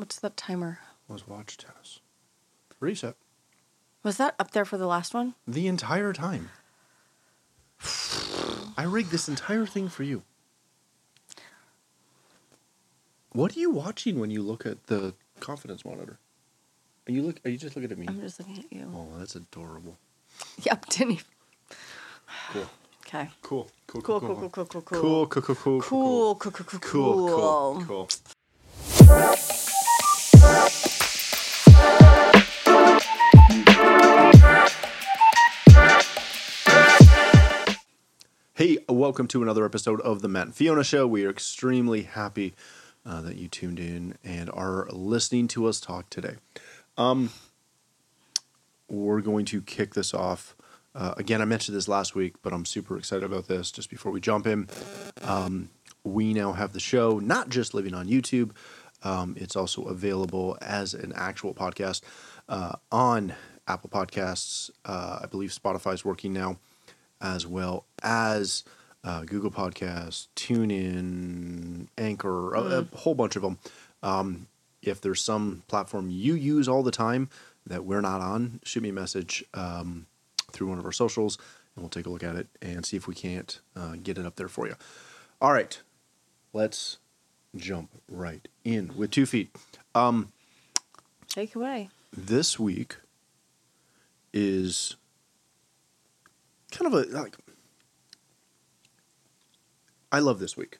What's that timer? was watch tennis. Reset. Was that up there for the last one? The entire time. I rigged this entire thing for you. What are you watching when you look at the confidence monitor? Are you look? Are you just looking at me? I'm just looking at you. Oh, that's adorable. Yep, didn't even. Cool. Okay. Cool. Cool. Cool, cool, cool, cool, cool, cool. Cool. Cool. Cool. Cool. Cool, cool, cool, cool, Cool. Cool. cool. Welcome to another episode of the Matt and Fiona Show. We are extremely happy uh, that you tuned in and are listening to us talk today. Um, we're going to kick this off. Uh, again, I mentioned this last week, but I'm super excited about this. Just before we jump in, um, we now have the show not just living on YouTube, um, it's also available as an actual podcast uh, on Apple Podcasts. Uh, I believe Spotify's working now, as well as uh, Google Podcasts, TuneIn, Anchor, a, a whole bunch of them. Um, if there's some platform you use all the time that we're not on, shoot me a message um, through one of our socials, and we'll take a look at it and see if we can't uh, get it up there for you. All right, let's jump right in with two feet. Take away. This week is kind of a like. I love this week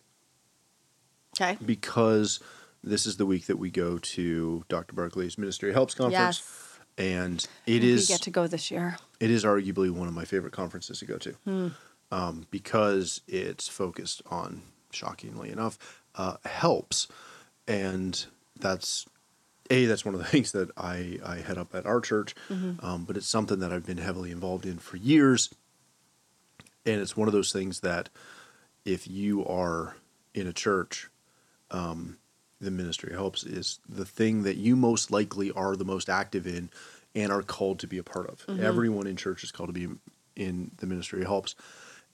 Okay. because this is the week that we go to Dr. Barkley's Ministry of Helps conference, Yes. and it we is get to go this year. it is arguably one of my favorite conferences to go to um, because it's focused on, shockingly enough, uh, helps, and that's a that's one of the things that I I head up at our church, um, but it's something that I've been heavily involved in for years, and it's one of those things that if you are in a church um, the ministry helps is the thing that you most likely are the most active in and are called to be a part of. Everyone in church is called to be in the ministry helps.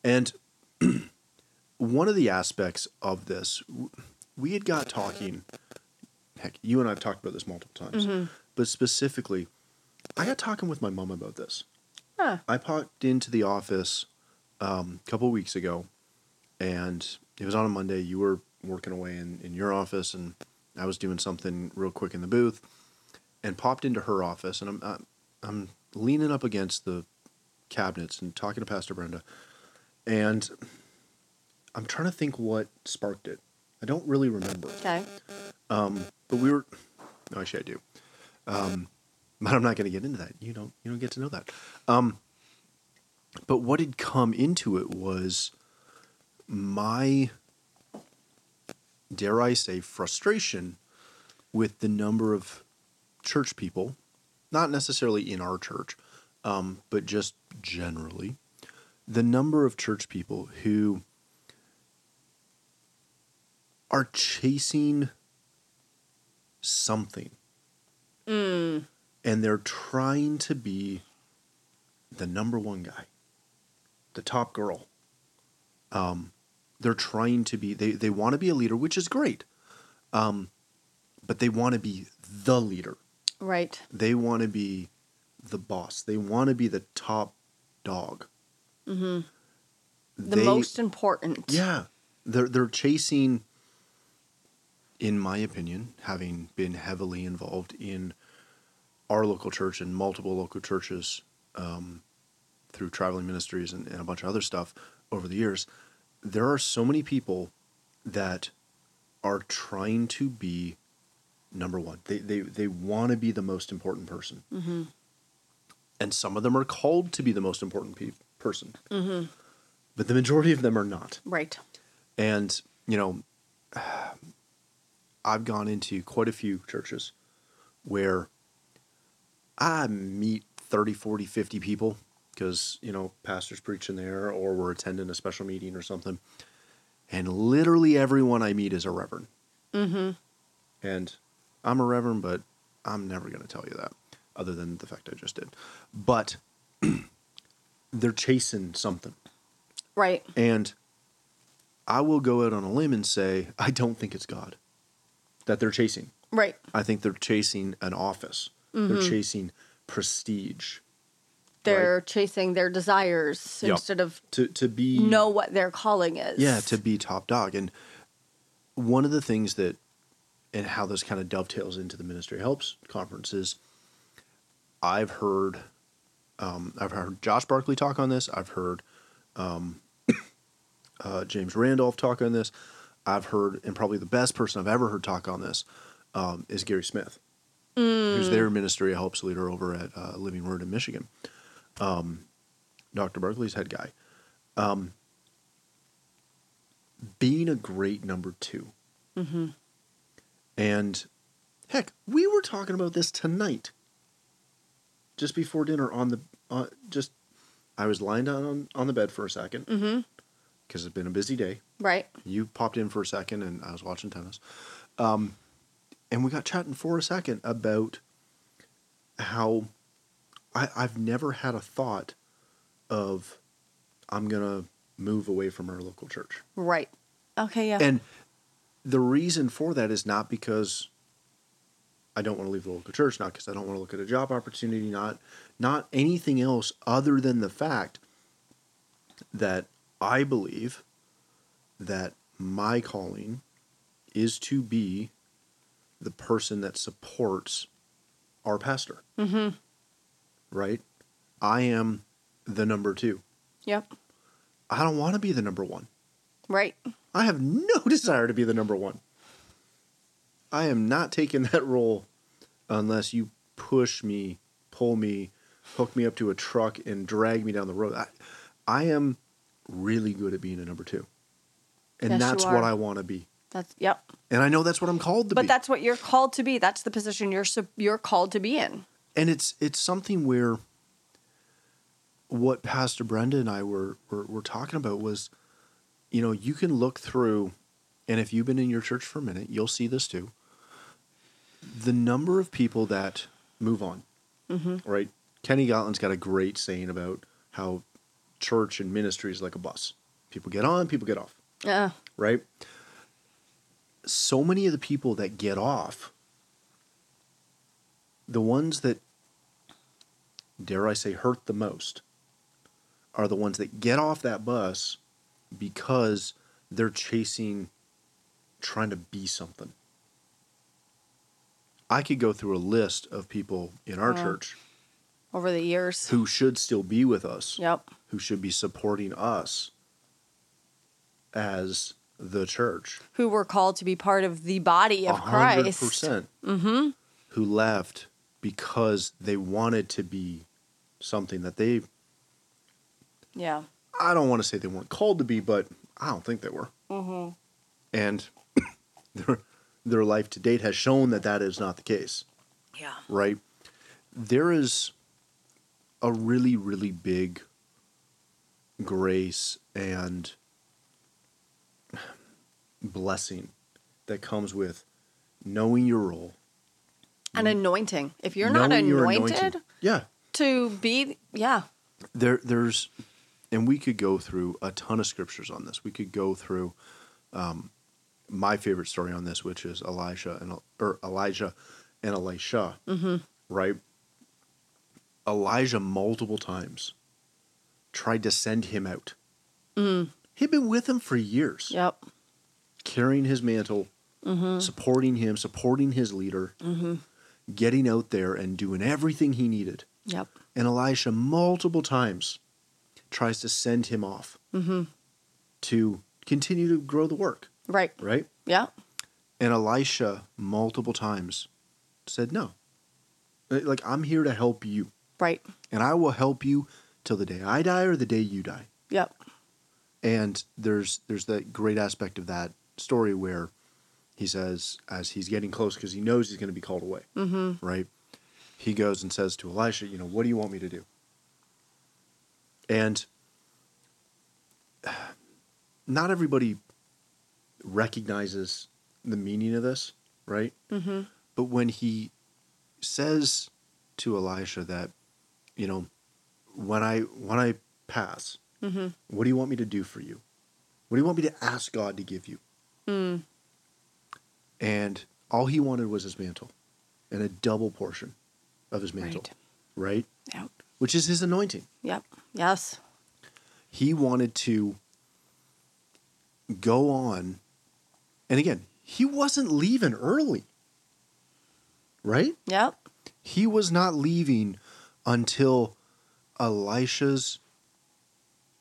And one of the aspects of this, we had got talking, heck, you and I have talked about this multiple times, but specifically, I got talking with my mom about this. Huh. I popped into the office um, a couple weeks ago, and it was on a Monday. You were working away in, in your office, and I was doing something real quick in the booth, and popped into her office, and I'm I'm, I'm leaning up against the cabinets and talking to Pastor Brenda, and I'm trying to think what sparked it. I don't really remember. Okay. Um, but we were. No, actually, I do. Um, but I'm not going to get into that. You don't. You don't get to know that. Um, but what had come into it was my, dare I say, frustration with the number of church people, not necessarily in our church, um, but just generally, the number of church people who are chasing something. And they're trying to be the number one guy the top girl um, they're trying to be they, they want to be a leader which is great um, but they want to be the leader Right. they want to be the boss they want to be the top dog The They- most important. yeah, they're they're chasing. In my opinion, having been heavily involved in our local church and multiple local churches um, through traveling ministries and, and a bunch of other stuff over the years, there are so many people that are trying to be number one. They they they want to be the most important person, mm-hmm. and some of them are called to be the most important pe- person, mm-hmm. but the majority of them are not. Right. And, you know, I've gone into quite a few churches where I meet 30, 40, 50 people because, you know, pastors preaching there or we're attending a special meeting or something. And literally everyone I meet is a reverend. Mm-hmm. And I'm a reverend, but I'm never going to tell you that other than the fact I just did. But they're chasing something. Right. And I will go out on a limb and say, I don't think it's God that they're chasing. Right. I think they're chasing an office. Mm-hmm. They're chasing prestige. They're chasing their desires Yep. instead of To to be know what their calling is. Yeah, to be top dog. And one of the things that, and how this kind of dovetails into the Ministry Helps conferences. I've heard, um, I've heard Josh Barkley talk on this. I've heard um, uh, James Randolph talk on this. I've heard, and probably the best person I've ever heard talk on this um, is Gary Smith, who's their Ministry Helps leader over at uh, Living Word in Michigan. Um, Dr. Barkley's head guy being a great number 2 And heck, we were talking about this tonight, just before dinner on the uh, just. I was lying down on, on the bed for a second because it's been a busy day. Right. You popped in for a second, and I was watching tennis. Um, and we got chatting for a second about how I, I've never had a thought of I'm gonna move away from our local church. Right. Okay. Yeah. And the reason for that is not because I don't want to leave the local church, not because I don't want to look at a job opportunity, not not anything else other than the fact that I believe that my calling is to be the person that supports our pastor. mm-hmm. Right? I am the number two. Yep. I don't want to be the number one. Right. I have no desire to be the number one. I am not taking that role unless you push me, pull me, hook me up to a truck, and drag me down the road. I, I am really good at being a number two. And Yes, that's what. I want to be. That's yep. And I know that's what I'm called to But be. that's what you're called to be. That's the position you're you're called to be in. And it's it's something where what Pastor Brenda and I were, were were talking about was, you know, you can look through, and if you've been in your church for a minute, you'll see this too. The number of people that move on, mm-hmm. right? Kenny Gotland's got a great saying about how church and ministry is like a bus. People get on, people get off Yeah. right? So many of the people that get off, the ones that, dare I say, hurt the most, are the ones that get off that bus because they're chasing, trying to be something. I could go through a list of people in our Wow. church Over the years. who should still be with us Yep. who should be supporting us as the church. Who were called to be part of the body of A hundred Christ. percent. Mm-hmm. Who left because they wanted to be something that they, Yeah. I don't want to say they weren't called to be, but I don't think they were. Mm-hmm. And their, their life to date has shown that that is not the case. Yeah. right? There is a really, really big grace and blessing that comes with knowing your role. An anointing. If you're not anointed Yeah. To be, yeah. There there's and we could go through a ton of scriptures on this. We could go through um, my favorite story on this, which is Elisha and or Elijah and Elisha, Mm-hmm. right? Elijah multiple times tried to send him out. Mm. He'd been with him for years, Yep. carrying his mantle, Mm-hmm. supporting him, supporting his leader, Mm-hmm. getting out there and doing everything he needed. Yep. And Elisha multiple times tries to send him off Mm-hmm. to continue to grow the work, Right. right? Yeah. And Elisha multiple times said, No. Like, I'm here to help you, Right. and I will help you till the day I die or the day you die. Yep. And there's there's that great aspect of that story where he says, as he's getting close, because he knows he's going to be called away, Mm-hmm. right? He goes and says to Elisha, you know, what do you want me to do? And not everybody recognizes the meaning of this, right? Mm-hmm. But when he says to Elisha that, you know, when I when I pass, Mm-hmm. what do you want me to do for you? What do you want me to ask God to give you? Mm. And all he wanted was his mantle and a double portion of his mantle, right? Yep. Which is his anointing. Yep. Yes. He wanted to go on. And again, he wasn't leaving early, right? Yep. He was not leaving until Elisha's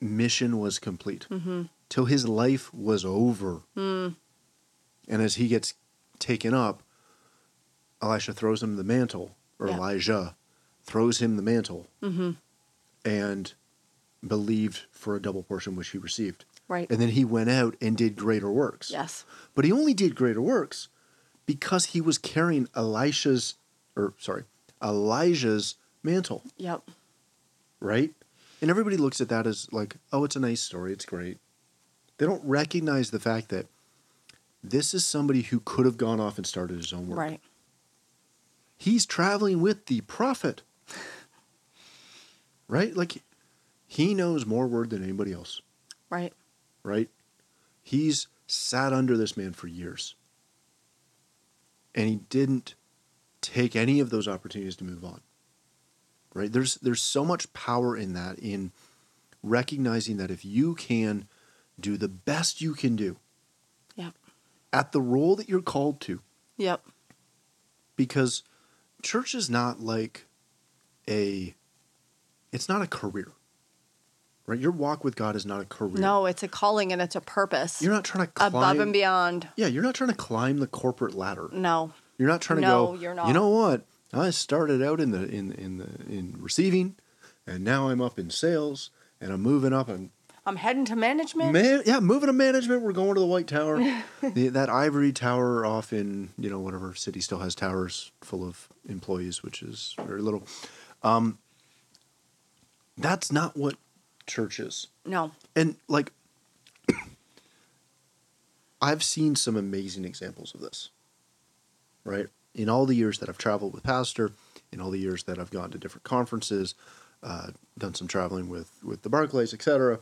mission was complete, mm-hmm. till his life was over. Mm. And as he gets taken up, Elisha throws him the mantle, or Yeah. Elijah throws him the mantle, mm-hmm. and believed for a double portion which he received. Right. And then he went out and did greater works. Yes. But he only did greater works because he was carrying Elisha's, or sorry, Elijah's mantle, Yep. right? And everybody looks at that as like, oh, it's a nice story, it's great. They don't recognize the fact that this is somebody who could have gone off and started his own work. Right. He's traveling with the prophet, right? Like, he knows more word than anybody else. Right. right? He's sat under this man for years. And he didn't take any of those opportunities to move on. Right? There's there's so much power in that in recognizing that if you can do the best you can do Yep. at the role that you're called to Yep. because church is not like a it's not a career. Right? Your walk with God is not a career. No, it's a calling and it's a purpose. You're not trying to climb above and beyond. Yeah, you're not trying to climb the corporate ladder. No. You're not trying to No, go. you're not. You know what? I started out in the in in the in receiving, and now I'm up in sales, and I'm moving up and I'm heading to management. man, yeah, moving to management. We're going to the White Tower, the, that ivory tower off in you know whatever city still has towers full of employees, which is very little. Um, that's not what church is. no. And like, I've seen some amazing examples of this, right? In all the years that I've traveled with Pastor, in all the years that I've gone to different conferences, uh, done some traveling with with the Barkleys, etc.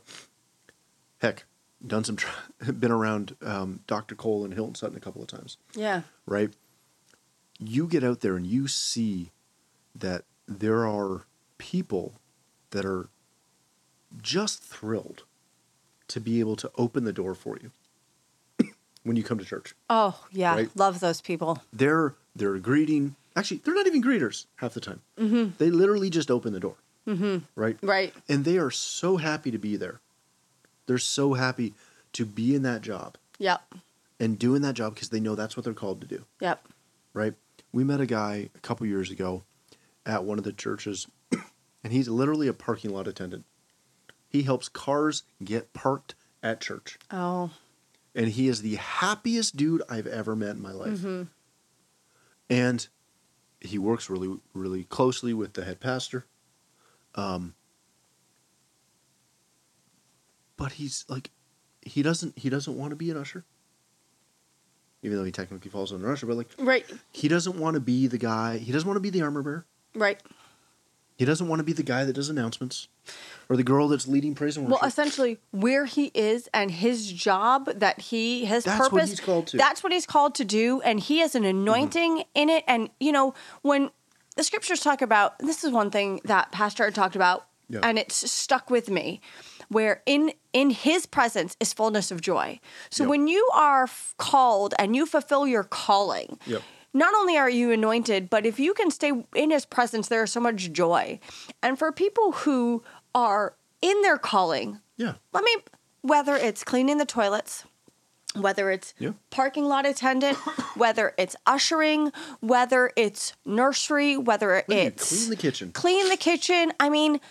Heck, done some, been around um, Dr. Cole and Hilton Sutton a couple of times Yeah. right? You get out there and you see that there are people that are just thrilled to be able to open the door for you when you come to church. Oh, yeah. Right. Love those people. They're they're greeting. Actually, they're not even greeters half the time. Mm-hmm. They literally just open the door, mm-hmm. right? Right. And they are so happy to be there. They're so happy to be in that job Yep. and doing that job because they know that's what they're called to do. Yep. right? We met a guy a couple years ago at one of the churches, and he's literally a parking lot attendant. He helps cars get parked at church, Oh. and he is the happiest dude I've ever met in my life. And he works really, really closely with the head pastor. Um, but he's like, he doesn't, he doesn't want to be an usher, even though he technically falls under usher. But like, Right. he doesn't want to be the guy. He doesn't want to be the armor bearer. Right. He doesn't want to be the guy that does announcements, or the girl that's leading praise and worship. Well, essentially, where he is and his job that he his That's what purpose. he's called to. That's what he's called to do, and he has an mm-hmm. anointing in it. And you know, when the scriptures talk about this is one thing that Pastor talked about, Yeah. and it's stuck with me, where in in his presence is fullness of joy. So Yep. when you are f- called and you fulfill your calling. Yep. Not only are you anointed, but if you can stay in his presence, there is so much joy. And for people who are in their calling, yeah, let me whether it's cleaning the toilets whether it's Yeah. parking lot attendant whether it's ushering whether it's nursery whether Clean- it's clean the kitchen. clean the kitchen i mean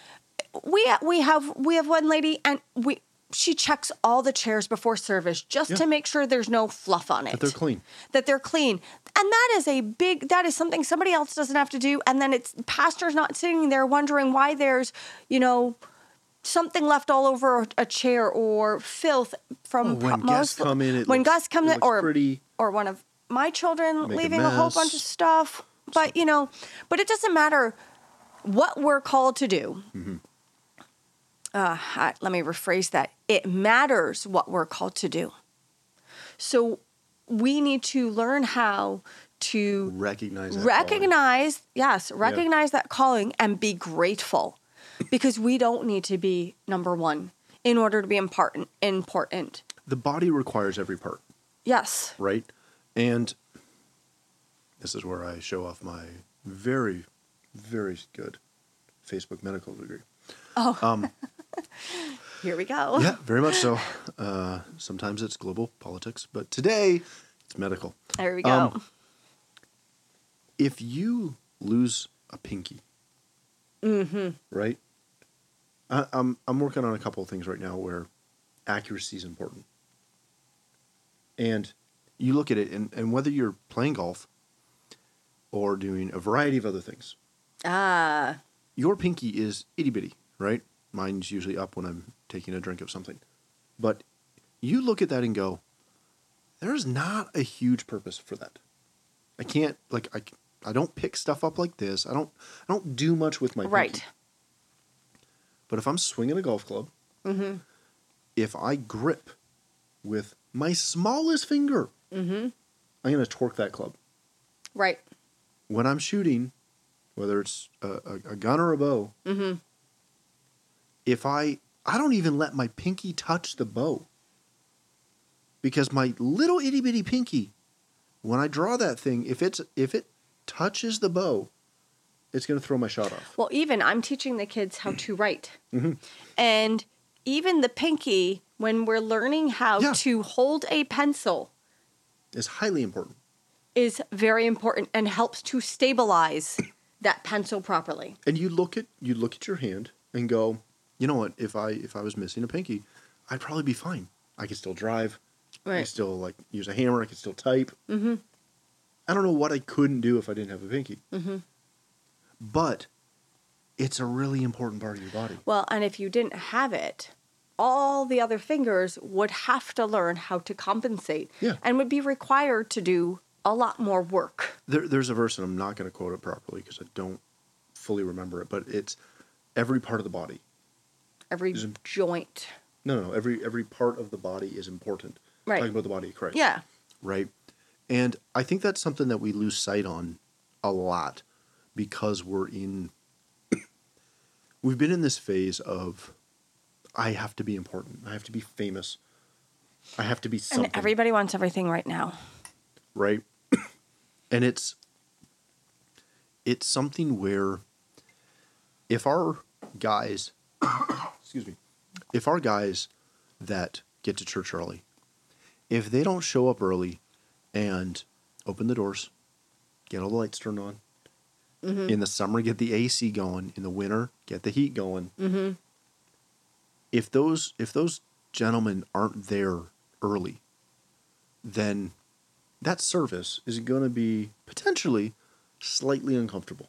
we we have we have one lady and we she checks all the chairs before service just Yeah. to make sure there's no fluff on it That they're clean. that they're clean and that is a big that is something somebody else doesn't have to do and then it's pastor's not sitting there wondering why there's you know something left all over a chair or filth from Oh, when pro- guests come in, when looks- guests come in or pretty. or one of my children Make leaving a, whole bunch of stuff but you know but it doesn't matter what we're called to do Mm-hmm. Uh, I- let me rephrase that. It matters what we're called to do. So we need to learn how to Recognize that calling. recognize yes recognize that calling and be grateful. Because we don't need to be number one in order to be important important. The body requires every part, yes. Right? And this is where I show off my very, very good Facebook medical degree. oh. Um, here we go yeah, very much so. Uh, sometimes it's global politics, but today it's medical. there we go Um, If you lose a pinky, right? I, I'm I'm working on a couple of things right now where accuracy is important, and you look at it, and, and whether you're playing golf or doing a variety of other things, ah your pinky is itty bitty, right? Mine's usually up when I'm taking a drink of something. But you look at that and go, there's not a huge purpose for that. I can't like I I don't pick stuff up like this. I don't I don't do much with my right pinky. But if I'm swinging a golf club, mm-hmm if I grip with my smallest finger, mm-hmm I'm going to torque that club. right When I'm shooting, whether it's a, a, a gun or a bow, mm-hmm if I I don't even let my pinky touch the bow. Because my little itty bitty pinky, when I draw that thing, if it's if it touches the bow, it's gonna throw my shot off. Well, even I'm teaching the kids how to write. Mhm. And even the pinky, when we're learning how Yeah. to hold a pencil, is highly important. is very important and helps to stabilize that pencil properly. And you look at you look at your hand and go, you know what, if I if I was missing a pinky, I'd probably be fine. I could still drive. I could still like use a hammer, I could still type. Mm-hmm. I don't know what I couldn't do if I didn't have a pinky. Mm-hmm. But it's a really important part of your body. Well, and if you didn't have it, all the other fingers would have to learn how to compensate Yeah. and would be required to do a lot more work. There, there's a verse, and I'm not going to quote it properly because I don't fully remember it, but it's every part of the body. Every Is joint. No, no, no. Every every part of the body is important. Right. Talking about the body of Christ. Yeah. Right. And I think that's something that we lose sight on a lot because we're in. we've been in this phase of, I have to be important. I have to be famous. I have to be something. And everybody wants everything right now. right? and it's it's something where if our guys excuse me, if our guys that get to church early, if they don't show up early and open the doors, get all the lights turned on, Mm-hmm. in the summer get the AC going, in the winter get the heat going. Mm-hmm. If those if those gentlemen aren't there early, then that service is going to be potentially slightly uncomfortable.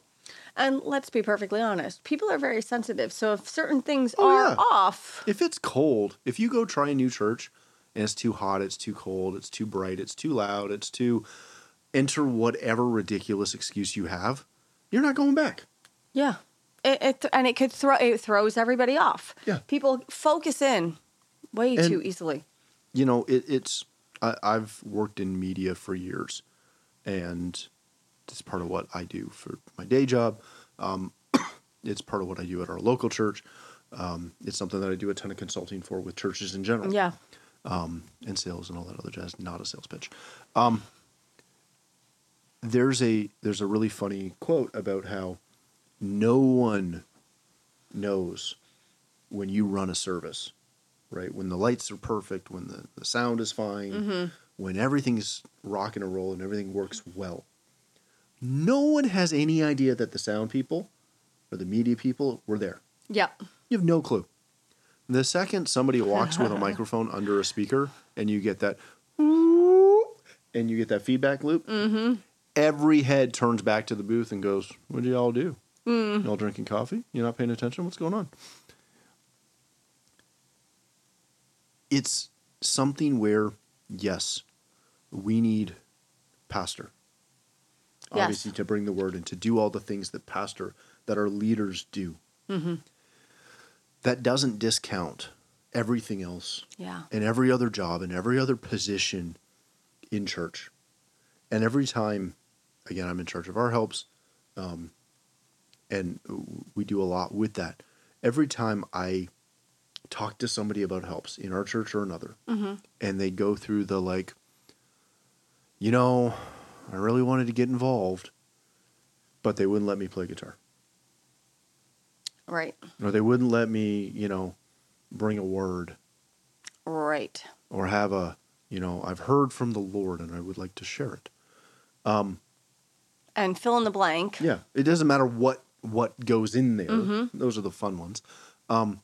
And let's be perfectly honest, people are very sensitive. So if certain things Oh, are yeah. off, If it's cold, if you go try a new church and it's too hot, it's too cold, it's too bright, it's too loud, it's too enter whatever ridiculous excuse you have, you're not going back. yeah, it, it and it could throw it throws everybody off. Yeah. people focus in way And- too easily. you know, it, it's I, I've worked in media for years, and it's part of what I do for my day job. Um, it's part of what I do at our local church. Um, it's something that I do a ton of consulting for with churches in general. Yeah, um, and sales and all that other jazz. Not a sales pitch. Um, there's a there's a really funny quote about how no one knows when you run a service, right? When the lights are perfect, when the, the sound is fine, when everything's rocking and roll and everything works well. No one has any idea that the sound people or the media people were there. yeah, You have no clue. The second somebody walks with a microphone under a speaker and you get that and you get that feedback loop, mm-hmm. every head turns back to the booth and goes, What do y'all do? Mm. Y'all drinking coffee? You're not paying attention? What's going on? It's something where, yes, we need pastor. Yes. Obviously, to bring the word and to do all the things that pastor, that our leaders do that doesn't discount everything else yeah, and every other job and every other position in church. And every time, again, I'm in charge of our helps, um, and we do a lot with that. Every time I talk to somebody about helps in our church or another, and they go through the like, you know, I really wanted to get involved, but they wouldn't let me play guitar, Right. or they wouldn't let me, you know, bring a word Right. or have a, you know, I've heard from the Lord and I would like to share it. Um, and fill in the blank. Yeah, it doesn't matter what what goes in there. Those are the fun ones. Um,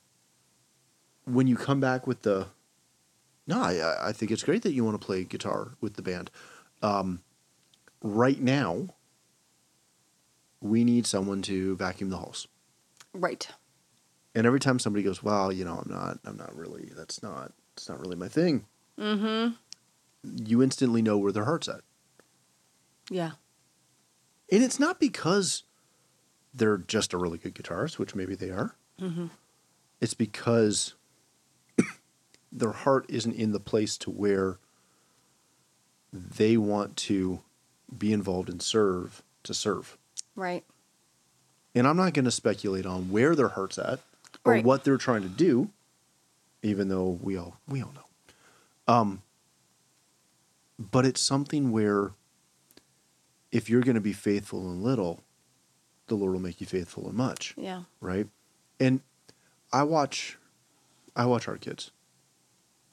when you come back with the, no, I, I think it's great that you want to play guitar with the band. Um, right now, we need someone to vacuum the halls. Right. And every time somebody goes, "Well, you know, I'm not, I'm not really. That's not, it's not really my thing." Mm-hmm. You instantly know where their heart's at. Yeah. And it's not because they're just a really good guitarist, which maybe they are. Mm-hmm. It's because their heart isn't in the place to where they want to be involved and serve to serve. Right. And I'm not going to speculate on where their heart's at or Right. what they're trying to do, even though we all we all know. Um, but it's something where if you're going to be faithful in little, the Lord will make you faithful in much, Yeah. right? And I watch, I watch our kids,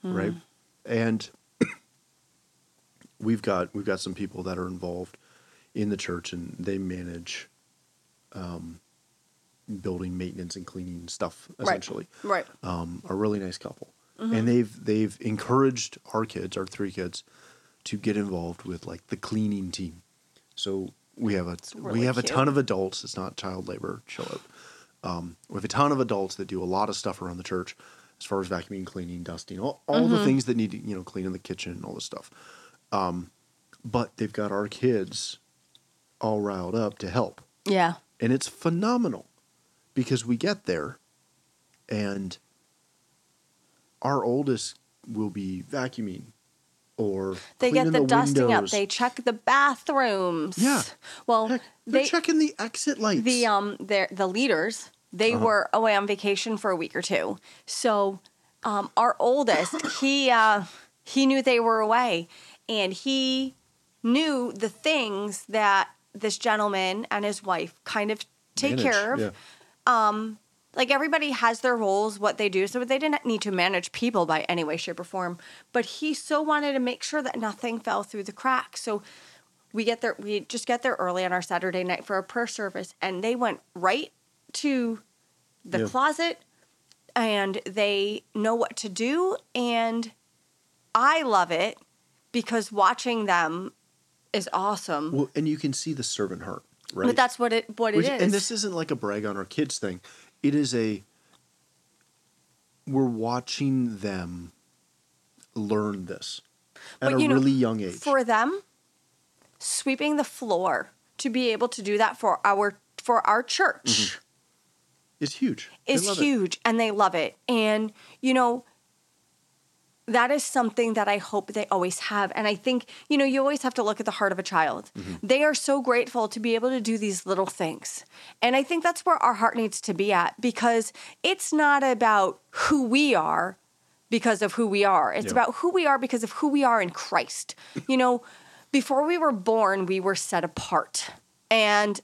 right? And we've got we've got some people that are involved in the church, and they manage um, building maintenance and cleaning stuff essentially Right. um, a really nice couple, and they've they've encouraged our kids, our three kids, to get involved with like the cleaning team. So we have a we really have a ton of adults. It's not child labor. Chill out. Um, we have a ton of adults that do a lot of stuff around the church, as far as vacuuming, cleaning, dusting, all, all the things that need to, you know cleaning the kitchen and all this stuff. Um, but they've got our kids all riled up to help Yeah. and it's phenomenal because we get there and our oldest will be vacuuming or They get cleaning the, dusting up. They check the bathrooms. Yeah. Well, Heck, they're they checking the exit lights. the um their the leaders they Uh-huh. were away on vacation for a week or two. So um our oldest he uh he knew they were away and he knew the things that this gentleman and his wife kind of take Manage, care of. yeah. Um, like everybody has their roles, what they do. So they didn't need to manage people by any way, shape, or form. But he so wanted to make sure that nothing fell through the cracks. So we get there, we just get there early on our Saturday night for a prayer service, and they went right to the Yeah. closet and they know what to do. And I love it because watching them is awesome. Well, and you can see the servant heart, right? But that's what it what it Which- is. And this isn't like a brag on our kids thing. It is a we're watching them learn this at But, a know, really young age. for them sweeping the floor to be able to do that for our for our church mm-hmm. is huge. Is love it. huge and they love it and you know that is something that I hope they always have. And I think, you know, you always have to look at the heart of a child. Mm-hmm. They are so grateful to be able to do these little things. And I think that's where our heart needs to be at because it's not about who we are because of who we are, it's Yeah. about who we are because of who we are in Christ. You know, before we were born, we were set apart. And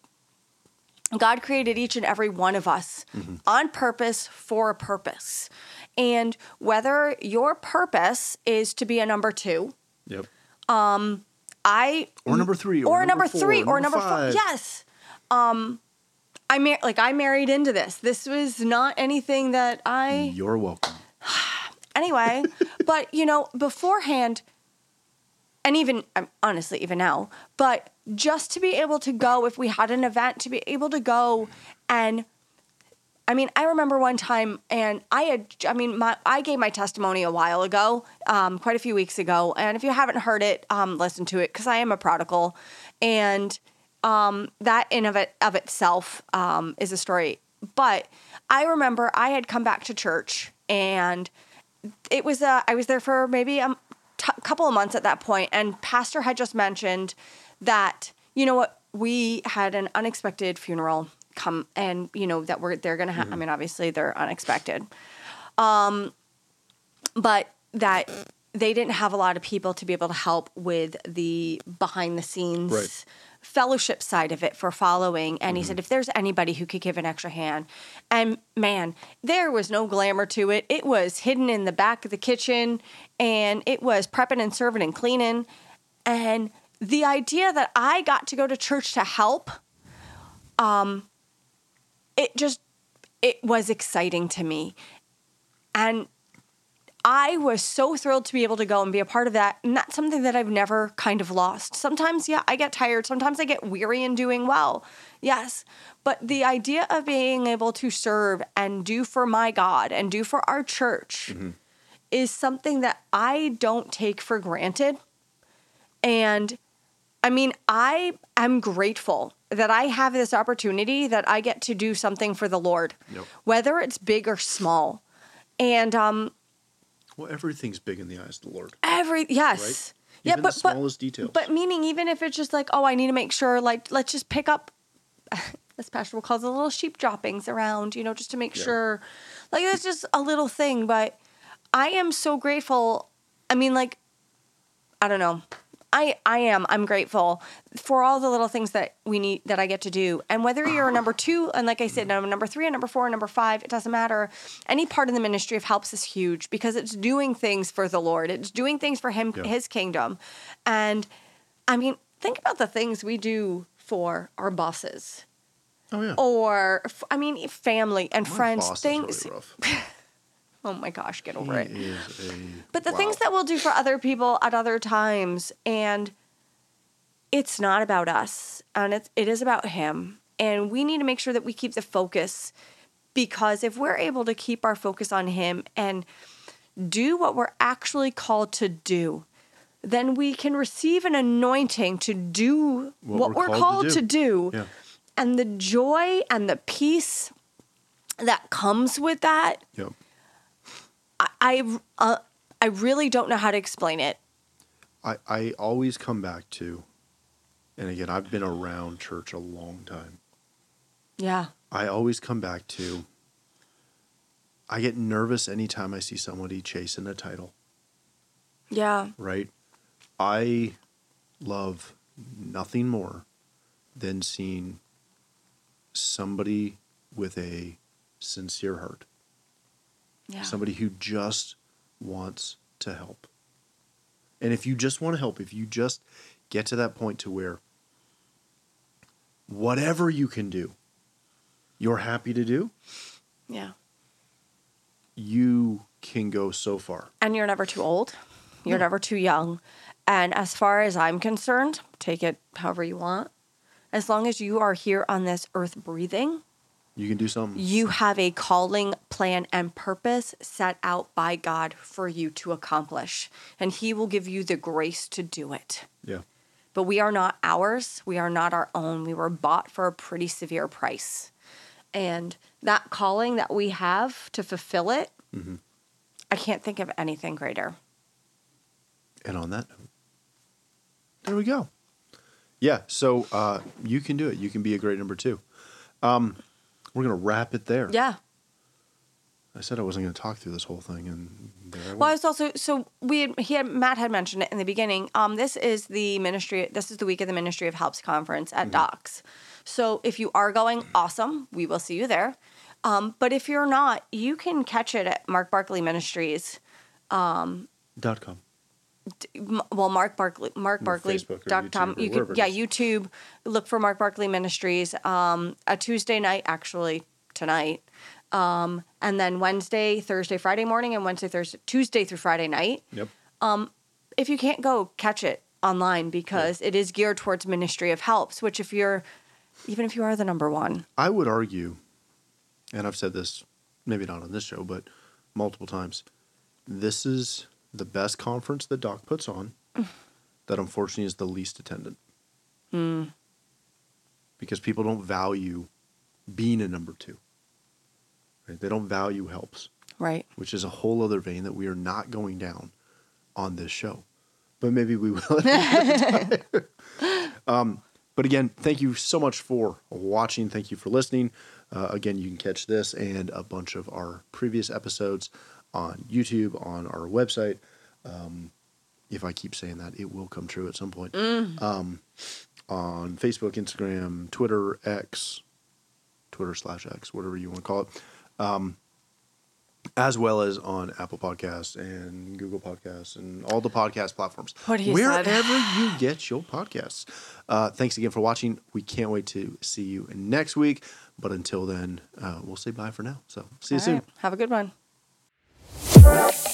God created each and every one of us on purpose for a purpose. And whether your purpose is to be a number two, Yep. I Or number three. or, number, four, three or number four, five. yes. Um, I mar- like I married into this. This was not anything that I You're welcome. anyway. but you know, beforehand, and even um, honestly, even now, but just to be able to go, if we had an event, to be able to go and. I mean, I remember one time, and I had, I mean, my, I gave my testimony a while ago, um, quite a few weeks ago. And if you haven't heard it, um, listen to it because I am a prodigal. And um, that in of it of itself um, is a story. But I remember I had come back to church, and it was uh, I was there for maybe um, t- couple of months at that point, and Pastor had just mentioned that you know what we had an unexpected funeral come, and you know that we're they're gonna have. I mean, obviously they're unexpected, um, but that they didn't have a lot of people to be able to help with the behind the scenes Right. fellowship side of it for following. And he said, if there's anybody who could give an extra hand, and man, there was no glamour to it. It was hidden in the back of the kitchen, and it was prepping and serving and cleaning. And the idea that I got to go to church to help, um, it just it was exciting to me. And I was so thrilled to be able to go and be a part of that. And that's something that I've never kind of lost. Sometimes, yeah, I get tired. Sometimes I get weary in doing well. Yes. But the idea of being able to serve and do for my God and do for our church mm-hmm. is something that I don't take for granted. And I mean, I am grateful that I have this opportunity that I get to do something for the Lord, Yep. whether it's big or small. And um, Well, everything's big in the eyes of the Lord. Every yes. Right? Yeah, Even the but but details. But meaning even if it's just like, oh, I need to make sure like let's just pick up this pastor will call the little sheep droppings around, you know, just to make Yeah. sure. Like it's just a little thing, but I am so grateful. I mean, like, I don't know. I, I am. I'm grateful for all the little things that we need that I get to do. And whether you're a number two, and like I said, I'm a number three, a number four, a number five, it doesn't matter. Any part of the ministry of helps is huge because it's doing things for the Lord. It's doing things for Him, Yeah. His kingdom. And I mean, think about the things we do for our bosses Oh yeah. or I mean, family and My friends. Things. really rough. Oh my gosh, get over it. But the wow. things that we'll do for other people at other times, and it's not about us, and it's it is about him. And we need to make sure that we keep the focus, because if we're able to keep our focus on him and do what we're actually called to do, then we can receive an anointing to do what, we're, called, to do. Yeah. And the joy and the peace that comes with that Yep. I I, uh, I really don't know how to explain it. I, I always come back to, and again, I've been around church a long time. Yeah. I always come back to, I get nervous anytime I see somebody chasing a title, Yeah. right? I love nothing more than seeing somebody with a sincere heart, Yeah. somebody who just wants to help. And if you just want to help, if you just get to that point to where whatever you can do, you're happy to do, yeah. you can go so far. And you're never too old. You're never too young. And as far as I'm concerned, take it however you want. As long as you are here on this earth breathing, You can do something. you have a calling, plan, and purpose set out by God for you to accomplish. And He will give you the grace to do it. Yeah. But we are not ours. We are not our own. We were bought for a pretty severe price. And that calling that we have to fulfill it, Mhm. I can't think of anything greater. And on that note, there we go. Yeah. So uh, you can do it. You can be a great number two. Um, we're going to wrap it there. Yeah. I said I wasn't going to talk through this whole thing, and there I Well, I was also so we had, he had Matt had mentioned it in the beginning. Um, this is the ministry. This is the week of the Ministry of Helps conference at Docs. So if you are going, awesome. We will see you there. Um, but if you're not, you can catch it at Mark Barkley Ministries. Um, Dot com. Well, Mark Barkley, Mark Barkley dot com. You could, yeah. YouTube. Look for Mark Barkley Ministries. Um, a Tuesday night, actually tonight, um, and then Wednesday, Thursday, Friday morning, and Wednesday, Thursday, Tuesday through Friday night. Yep. Um, if you can't go, catch it online because it is geared towards ministry of helps. Which, if you're, even if you are the number one, I would argue, and I've said this maybe not on this show, but multiple times, this is the best conference that Doc puts on that unfortunately is the least attended. Because people don't value being a number two. Right? They don't value helps, right? which is a whole other vein that we are not going down on this show. but maybe we will. um, but again, thank you so much for watching. Thank you for listening. Uh, again, you can catch this and a bunch of our previous episodes on YouTube, on our website. Um, if I keep saying that, it will come true at some point. Um, on Facebook, Instagram, Twitter, X, Twitter slash X, whatever you want to call it. Um, as well as on Apple Podcasts and Google Podcasts and all the podcast platforms. Wherever said. you get your podcasts. Uh, thanks again for watching. We can't wait to see you next week. But until then, uh, we'll say bye for now. So see you All soon. right. Have a good one. Bye.